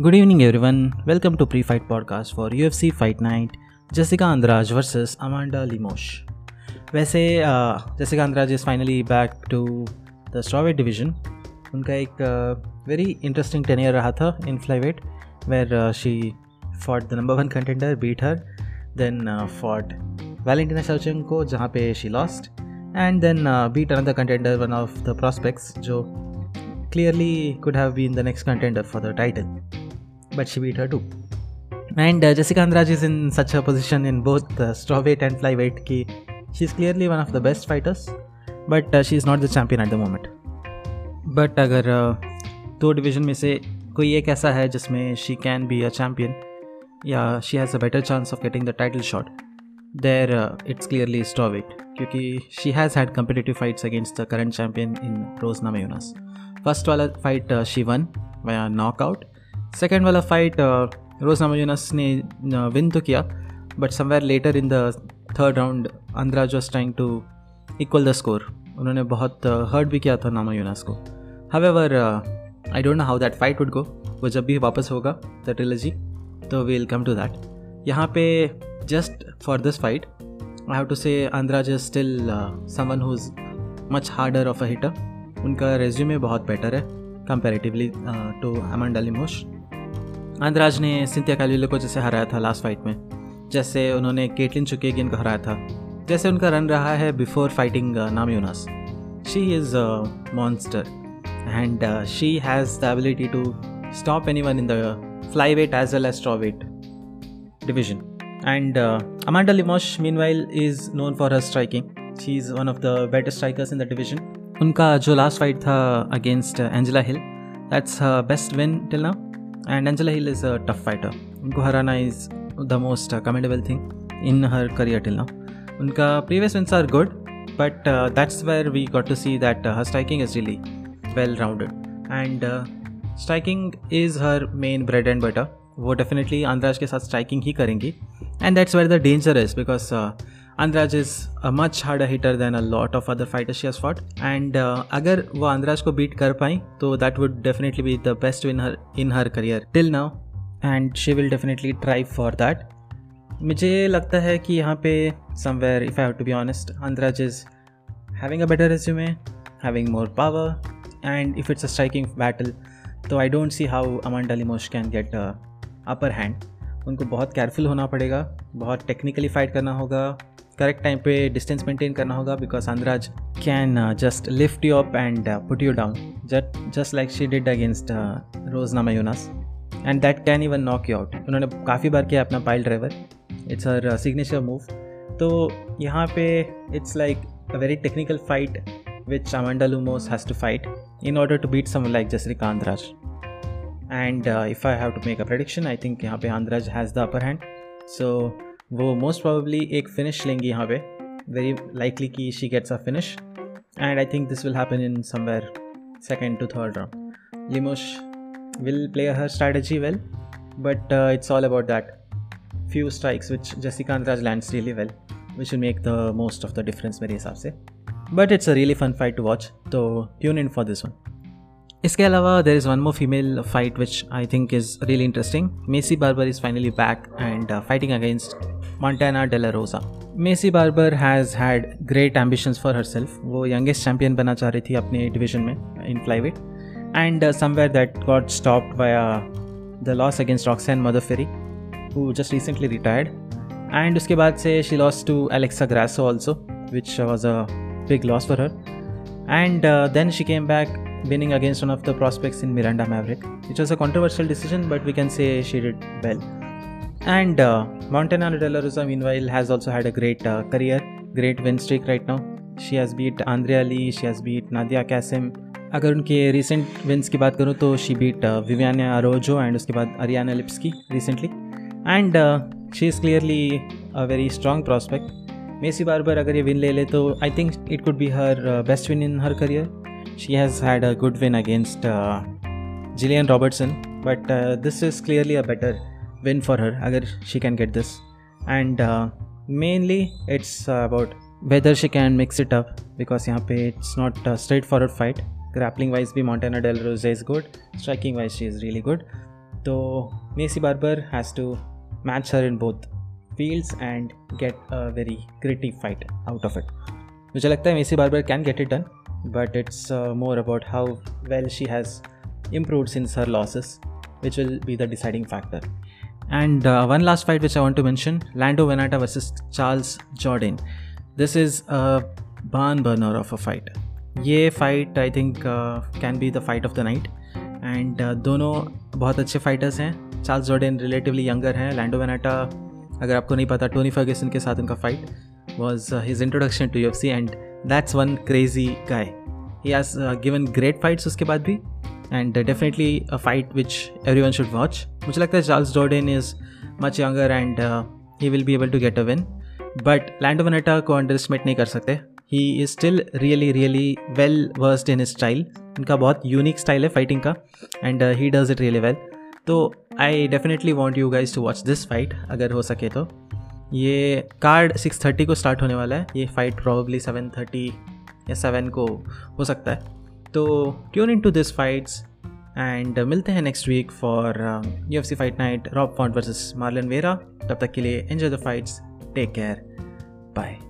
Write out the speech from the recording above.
Good evening everyone welcome to pre fight podcast for U F C fight night Jessica Andrade versus Amanda Lemos वैसे Jessica Andrade is finally back to the strawweight division उनका एक very interesting tenure रहा था in flyweight where she fought the number one contender beat her then fought Valentina Shevchenko को जहाँ पे she lost and then beat another contender one of the prospects जो clearly could have been the next contender for the title but she beat her too. And uh, Jessica Andrade is in such a position in both uh, strawweight and flyweight ki she's clearly one of the best fighters, but uh, she's not the champion at the moment. But अगर uh, दो division में से कोई एक ऐसा है जिसमें she can be a champion या she has a better chance of getting the title shot there it's clearly strawweight क्योंकि she has had competitive fights against the current champion in Rose Namajunas first वाला fight she won via knockout second वाला fight Rose Namajunas ने win तो किया but somewhere later in the third round Andrade was trying to equal the score उन्होंने बहुत hurt भी किया था नामायूनस को। However I don't know how that fight would go वो जब भी वापस होगा द ट्रिलॉजी तो वील कम टू दैट यहाँ पे just for this fight I have to say Andrade is still someone who is much harder of a hitter उनका resume बहुत बेटर है comparatively to Amanda Lemos Andrade ने Cynthia Calvillo को जैसे हराया था लास्ट फाइट में, जैसे उन्होंने केटलिन चुकेगिन को हराया था, जैसे उनका रन रहा है before fighting Namajunas she is monster and she has the ability to stop anyone in the flyweight as well as strawweight division and Amanda Lemos meanwhile is known for her striking she is one of the better strikers in the division उनका जो last fight था against Angela Hill that's best win till now and Angela Hill is a tough fighter उनको हराना is the most commendable thing in her career till now उनका previous wins are good but that's where we got to see that her striking is really well rounded and striking is her main bread and butter वो definitely Andrade के साथ striking ही करेंगी. And that's where the danger is because Andraj is harder hitter than a lot of other fighters she has fought. And uh, अगर वो अंद्राज को beat कर पाई तो that would definitely be the best in her in her career till now and she will definitely try for that मुझे लगता है कि यहाँ पे somewhere if I have to be honest Andrade is having a better resume having more power and if it's a striking battle तो I don't see how Amanda Lemos can get upper hand उनको बहुत careful होना पड़ेगा बहुत technically fight करना होगा correct time पे distance maintain करना होगा because Andrade can just lift you up and put you down just just like she did against Rose Namajunas and that can even knock you out उन्होंने काफ़ी बार किया अपना pile driver it's her signature move तो यहाँ पे it's like a very technical fight which Amanda Lemos has to fight in order to beat some like Jessica Andrade and if I have to make a prediction I think यहाँ पे Andrade has the upper hand so वो most probably एक finish लेंगी यहाँ पे. Very likely कि she gets a finish and I think this will happen in somewhere second to third round Lemos will play her strategy well but it's all about that few strikes which Jessica lands really well, which will make the most of the difference मेरे हिसाब से. But it's a really fun fight to watch तो tune in for this one इसके अलावा there is one more female fight which I think is really interesting Maycee Barber is finally back and fighting against Montana De La Rosa. Maycee Barber has had great ambitions for herself वो youngest champion बनना चाह रही थी अपने division में in flyweight and somewhere that got stopped via the loss against Roxanne Modafferi who just recently retired and उसके बाद से she loss to Alexa Grasso also which was a big loss for her and then she came back winning against one of the prospects in Miranda Maverick, which was a controversial decision, but we can say she did well. And uh, Montana De La Rosa, meanwhile, has also had a great uh, career, great win streak right now. She has beat Andrea Lee, she has beat Nadia Kasim. अगर उनके recent wins की बात करूँ तो she beat Viviana Araujo and उसके बाद Ariane Lipski recently and she is clearly a very strong prospect Maycee Barber अगर ये विन ले ले तो I think it could be her best win in her career she has had a good win against Gillian Robertson but this is clearly a better win for her agar she can get this and uh, mainly it's uh, about whether she can mix it up because यहाँ पे it's not a straightforward fight grappling wise भी Montana Del Rose is good striking wise she is really good तो Maycee Barber has to match her in both fields and get a very creative fight out of it मुझे लगता है Maycee Barber can get it done but it's uh, more about how well she has improved since her losses, which will be the deciding factor. And uh, one last fight which I want to mention Lando Venata versus Charles Jordan. This is a barn burner of a fight. ये fight I think can be the fight of the night and दोनों बहुत अच्छे fighters हैं Charles Jordan relatively younger हैं Lando वेनाटा अगर आपको नहीं पता टोनी फर्गेसन के साथ उनका fight was his introduction to U F C and that's one crazy guy he has given great fights उसके बाद भी and definitely a fight which everyone should watch मुझे लगता है Charles Jourdain is much younger and he will be able to get a win but Lando Vannata को underestimate नहीं कर सकते. He is still really really well versed in style इनका बहुत unique style है फाइटिंग का. And he does it really well तो I definitely want you guys to watch this fight अगर हो सके तो. ये कार्ड सिक्स थर्टी को स्टार्ट होने वाला है. ये फाइट प्रॉब्ली सेवन थर्टी या सेवन को हो सकता है. तो tune in to this fights and मिलते हैं next week for U F C fight night Rob Font versus Marlon Vera तब तक के लिए enjoy the fights take care bye